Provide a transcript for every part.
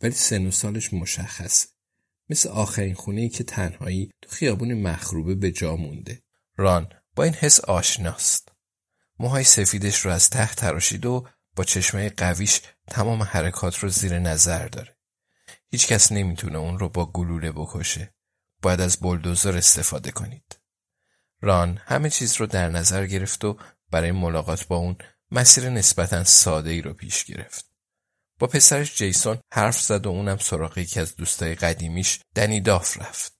ولی سن و سالش مشخصه. مثل آخرین خونه که تنهایی تو خیابون مخروبه به جا مونده. ران با این حس آشناست. موهای سفیدش رو از ته تراشید و با چشمه قویش تمام حرکات رو زیر نظر داره. هیچکس نمی‌تونه اون رو با گلوله بکشه. باید از بلدوزر استفاده کنید. ران همه چیز رو در نظر گرفت و برای ملاقات با اون مسیر نسبتا ساده ای رو پیش گرفت. با پسرش جیسون حرف زد و اونم سراغ یکی از دوستای قدیمیش دنی داف رفت.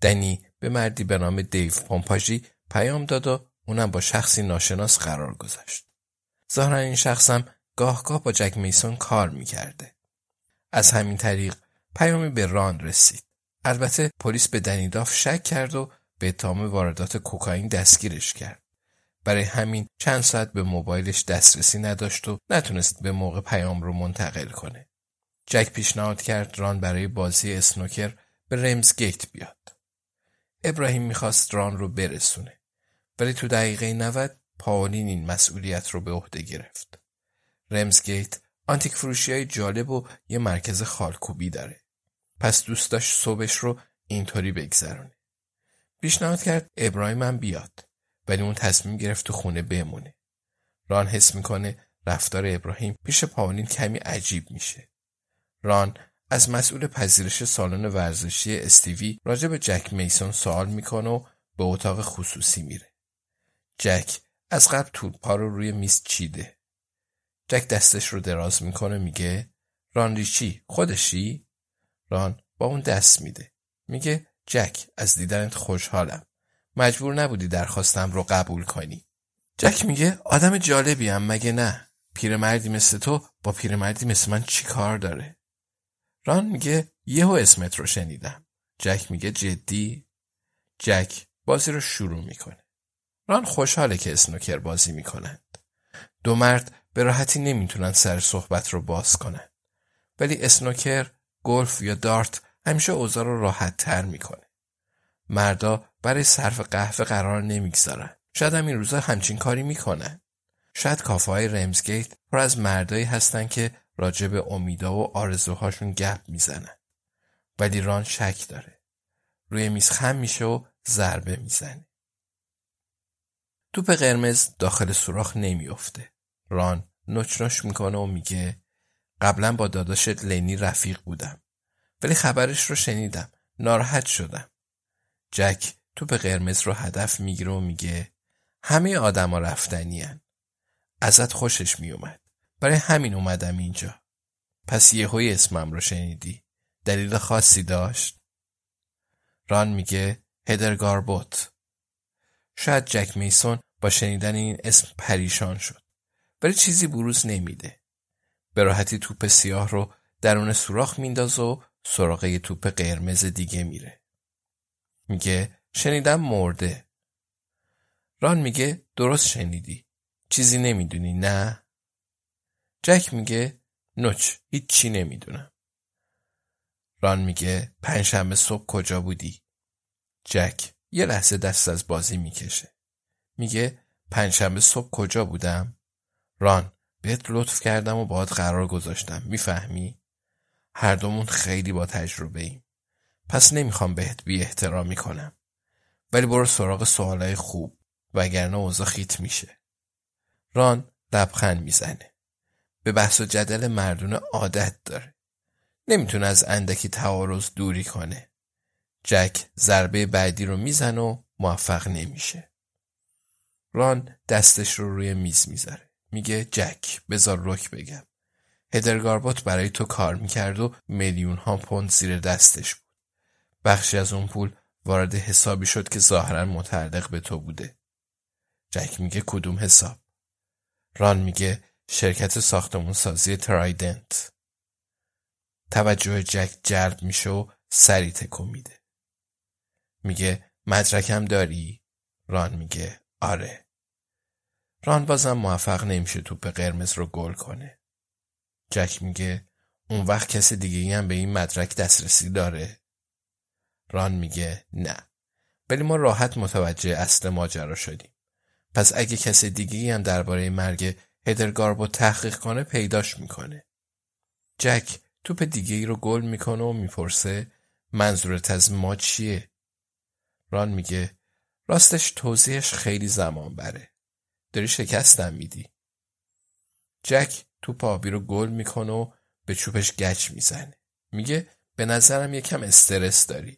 دنی به مردی به نام دیو پومپاژی پیام داد و اونم با شخصی ناشناس قرار گذاشت. ظاهرا این شخصم گاهگاه با جک میسون کار می‌کرده. از همین طریق پیامی به ران رسید. البته پلیس به دنی داف شک کرد و به اتهام واردات کوکائین دستگیرش کرد. برای همین چند ساعت به موبایلش دسترسی نداشت و نتونست به موقع پیام رو منتقل کنه. جک پیشنهاد کرد ران برای بازی اسنوکر به رمز گیت بیاد. ابراهیم می‌خواست ران رو برسونه. ولی تو دقیقه 90 پاولین این مسئولیت رو به عهده گرفت. رمز گیت آنتیک فروشی های جالب و یه مرکز خالکوبی داره. پس دوست داشت صبحش رو اینطوری بگذرونه. پیشنهاد کرد ابراهیم هم بیاد. ولی اون تصمیم گرفت تو خونه بمونه. ران حس می‌کنه رفتار ابراهیم پیش پاولین کمی عجیب میشه. ران از مسئول پذیرش سالن ورزشی استیوی راجع به جک میسون سوال می‌کنه و به اتاق خصوصی میره. جک از قبل توپا رو روی میز چیده. جک دستش رو دراز می‌کنه میگه ران ریچی خودشی؟ ران با اون دست میده. میگه جک از دیدنت خوشحالم. مجبور نبودی درخواستم رو قبول کنی. جک میگه آدم جالبی هم مگه نه؟ پیرمردی مثل تو با پیرمردی مثل من چی کار داره؟ ران میگه یهو اسمت رو شنیدم. جک میگه جدی؟ جک بازی رو شروع می‌کنه. ران خوشحاله که اسنوکر بازی می‌کنند. دو مرد به راحتی نمی‌تونن سر صحبت رو باز کنند. ولی اسنوکر، گلف یا دارت همیشه اوضاع رو راحت تر می‌کنه. مردا برای صرف قهوه قرار نمی‌گذارن. شاید هم این روزا همچین کاری می‌کنن. شاید کافه های رمزگیت پر از مردایی هستن که راجع به امیدا و آرزوهاشون گپ می‌زنن. ولی ران شک داره. روی میز خم میشه و ضربه می‌زنه. توپ قرمز داخل سوراخ نمیافته. ران نوچ می‌کنه و میگه قبلا با داداشت لینی رفیق بودم. ولی خبرش رو شنیدم. ناراحت شدم. جک توپ قرمز رو هدف می‌گیره و میگه همه آدما رفتنی هن. ازت خوشش میومد. برای همین اومدم اینجا. پس یهوی اسمم رو شنیدی. دلیل خاصی داشت؟ ران میگه هدرگاربوت. شاید جک میسون با شنیدن این اسم پریشان شد. ولی چیزی بروز نمیده. به راحتی توپ سیاه رو درون سوراخ میندازه و سراغ یه توپ قرمز دیگه میره. میگه شنیدم مرده. ران میگه درست شنیدی. چیزی نمی‌دونی نه؟ جک میگه نوچ هیچی نمی‌دونم. ران میگه پنجشنبه صبح کجا بودی؟ جک یه لحظه دست از بازی می‌کشه. میگه پنجشنبه صبح کجا بودم؟ ران بهت لطف کردم و باید قرار گذاشتم می‌فهمی؟ هر دومون خیلی با تجربه ایم. پس نمی‌خوام بهت بی احترامی کنم. ولی برو سراغ سوالای خوب وگرنه اوضاع خیت میشه. ران لبخند می‌زنه. به بحث و جدل مردونه عادت داره. نمی‌تونه از اندکی تعارض دوری کنه. جک ضربه بعدی رو می‌زنه و موفق نمیشه. ران دستش رو روی میز می‌ذاره. میگه جک بذار رک بگم. هدرگاربوت برای تو کار می‌کرد و میلیون ها پوند زیر دستش بود. بخشی از اون پول وارد حسابی شد که ظاهرا متعلق به تو بوده. جک میگه کدوم حساب؟ ران میگه شرکت ساختمون سازی ترایدنت. توجه جک جلب میشه و سری تکون میده. میگه مدرکم داری؟ ران میگه آره. ران بازم موفق نمیشه توپ قرمز رو گل کنه. جک میگه اون وقت کسی دیگه هم به این مدرک دسترسی داره؟ ران میگه نه. ولی ما راحت متوجه اصل ماجرا شدیم. پس اگه کسی دیگه هم درباره مرگ هدرگاربو تحقیق کنه پیداش می‌کنه. جک توپ دیگه ای رو گل می‌کنه و می‌پرسه منظورت از ما چیه؟ ران میگه راستش توضیحش خیلی زمان بره. داری شکستم میدی. جک توپ آبی رو گل می‌کنه و به چوبش گچ می‌زنه. میگه به نظرم یکم استرس داری.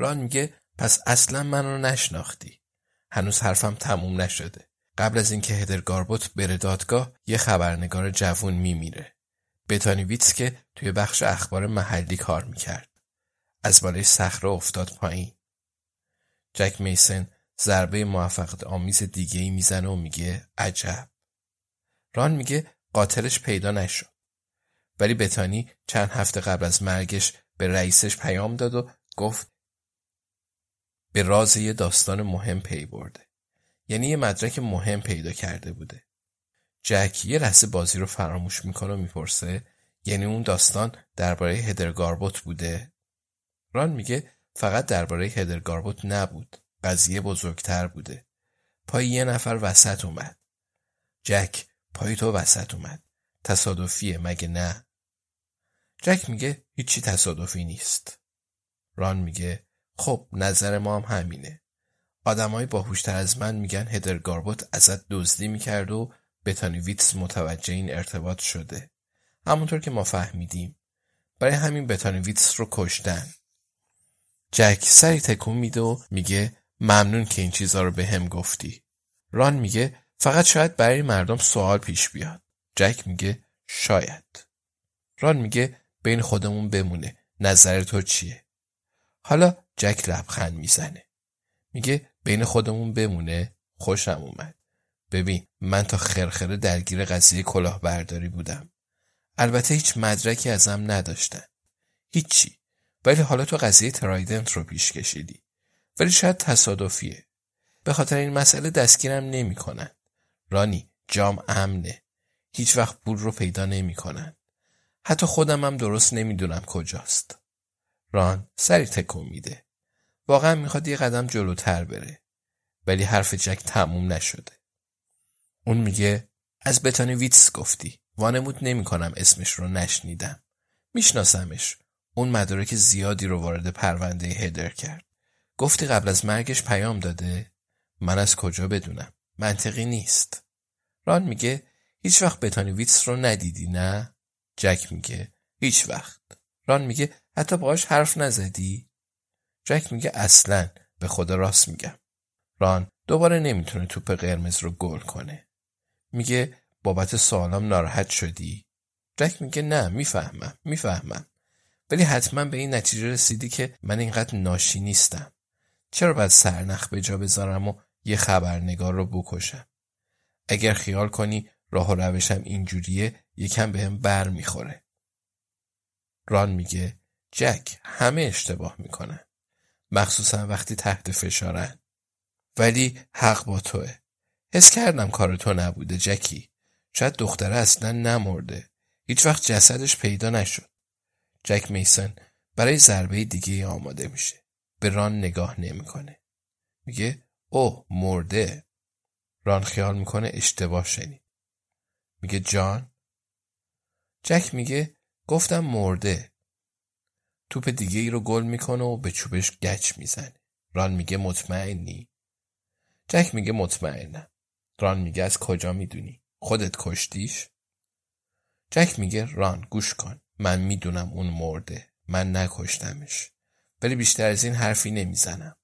ران میگه پس اصلا منو نشناختی. هنوز حرفم تموم نشده. قبل از اینکه هدرگاربوت بره دادگاه یه خبرنگار جوون میمیره. بتانی ویتس که توی بخش اخبار محلی کار می‌کرد. از بالای صخره افتاد پایین. جک میسن ضربه موفقیت آمیز دیگه ای می‌زنه و میگه عجب. ران میگه قاتلش پیدا نشد. ولی بتانی چند هفته قبل از مرگش به رئیسش پیام داد و گفت به راز یه داستان مهم پی برده. یعنی یه مدرک مهم پیدا کرده بوده. جک یه لحظه بازی رو فراموش می‌کنه و می‌پرسه یعنی اون داستان درباره هدرگاربوت بوده؟ ران میگه فقط درباره هدرگاربوت نبود. قضیه بزرگتر بوده. پای یه نفر وسط اومد. جک پای تو وسط اومد. تصادفیه مگه نه؟ جک میگه هیچی تصادفی نیست. ران میگه خب نظر ما هم همینه. آدمای باهوشتر از من میگن هدرگاربوت ازت دزدی می‌کرد و بتانی ویتس متوجه این ارتباط شده. همونطور که ما فهمیدیم. برای همین بتانی ویتس رو کشتن. جک سری تکون میده و میگه ممنون که این چیزا رو به هم گفتی. ران میگه فقط شاید برای مردم سوال پیش بیاد. جک میگه شاید. ران میگه بین خودمون بمونه. نظر تو چیه؟ حالا جک لبخند می‌زنه. میگه بین خودمون بمونه خوشم اومد. ببین من تا خرخره درگیر قضیه کلاهبرداری بودم. البته هیچ مدرکی ازم نداشتن. هیچی. ولی حالا تو قضیه ترایدنت رو پیش کشیدی. ولی شاید تصادفیه. به خاطر این مسئله دستگیرم نمی‌کنن. رانی جام امنه. هیچ وقت پول رو پیدا نمی‌کنن. حتی خودم هم درست نمی‌دونم کجاست. ران سری تکون میده. واقعا می‌خواد یه قدم جلوتر بره. ولی حرف جک تموم نشده. اون میگه از بتانی ویتس گفتی. وانمود نمی کنم اسمش رو نشنیدم. میشناسمش. اون مدارک زیادی رو وارد پرونده هدر کرد. گفتی قبل از مرگش پیام داده؟ من از کجا بدونم؟ منطقی نیست. ران میگه هیچ وقت بتانی ویتس رو ندیدی نه؟ جک میگه هیچ وقت. ران میگه حتی باهاش حرف نزدی؟ جک میگه اصلا به خدا راست میگم. ران دوباره نمی‌تونه توپ قرمز رو گل کنه. میگه بابت سوالام ناراحت شدی؟ جک میگه نه می‌فهمم می‌فهمم ولی حتما به این نتیجه رسیدی که من اینقدر ناشی نیستم. چرا باید سرنخ به جا بذارم و یه خبرنگار رو بکشم؟ اگر خیال کنی راه و روشم اینجوریه یکم بهم بر می‌خوره. ران میگه جک همه اشتباه می‌کنن. مخصوصا وقتی تحت فشارن. ولی حق با توه. حس کردم کار تو نبوده جکی. شاید دختره اصلا نمرده. هیچ وقت جسدش پیدا نشد. جک میسن برای ضربه دیگه آماده میشه. به ران نگاه نمی‌کنه. میگه اوه مرده. ران خیال می‌کنه اشتباه شنید. میگه جان جک میگه گفتم مرده. توپ دیگه ای رو گل می‌کنه و به چوبش گچ می‌زنه. ران میگه مطمئنی؟ جک میگه مطمئنم. ران میگه از کجا می‌دونی؟ خودت کشتیش؟ جک میگه ران گوش کن. من می‌دونم اون مرده. من نکشتمش. ولی بیشتر از این حرفی نمی‌زنم.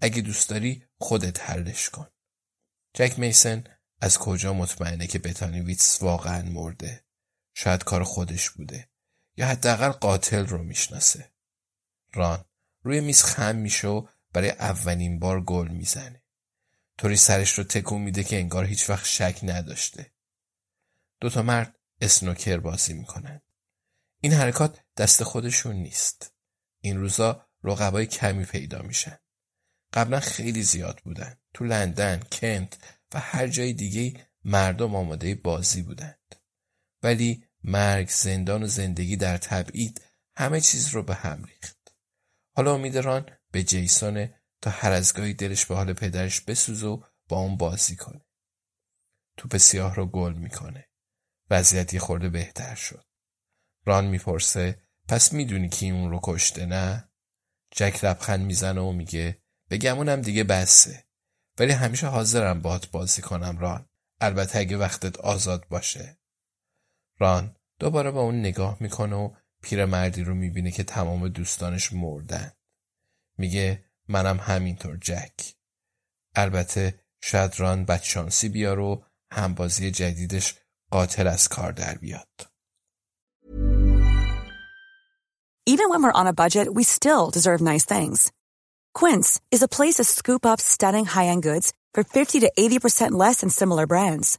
اگه دوست داری خودت حلش کن. جک میسن از کجا مطمئنه که بتانی ویتس واقعا مرده؟ شاید کار خودش بوده. یا حداقل قاتل رو می‌شناسه. ران روی میز خم میشه و برای اولین بار گل می‌زنه. طوری سرش رو تکون میده که انگار هیچ وقت شک نداشته. دوتا مرد اسنوکر بازی می‌کنن. این حرکات دست خودشون نیست. این روزا رقبای کمی پیدا میشن. قبلا خیلی زیاد بودن. تو لندن، کنت و هر جای دیگه مردم آماده بازی بودند. ولی مرگ، زندان و زندگی در تبعید همه چیز رو به هم ریخت. حالا امیدران به جیسون تا هر از گاهی دلش به حال پدرش بسوز و با اون بازی کنه. توپ سیاه رو گل می‌کنه. وضعیتی خورده بهتر شد. ران می‌پرسه پس می‌دونی کی اون رو کشته نه؟ جک لبخند می‌زنه و میگه بگمونم دیگه بسه. ولی همیشه حاضرم باهات بازی کنم ران. البته اگه وقتت آزاد باشه. ران دوباره با اون نگاه می‌کنه و پیرمردی رو می‌بینه که تمام دوستانش مردن. میگه منم همینطور جک. البته شاید ران بدشانسی بیار و همبازی جدیدش قاتل از کار در بیاد. Even when we're on a budget, we still deserve nice things. Quince is a place to scoop up stunning high-end goods for 50 to 80% less than similar brands.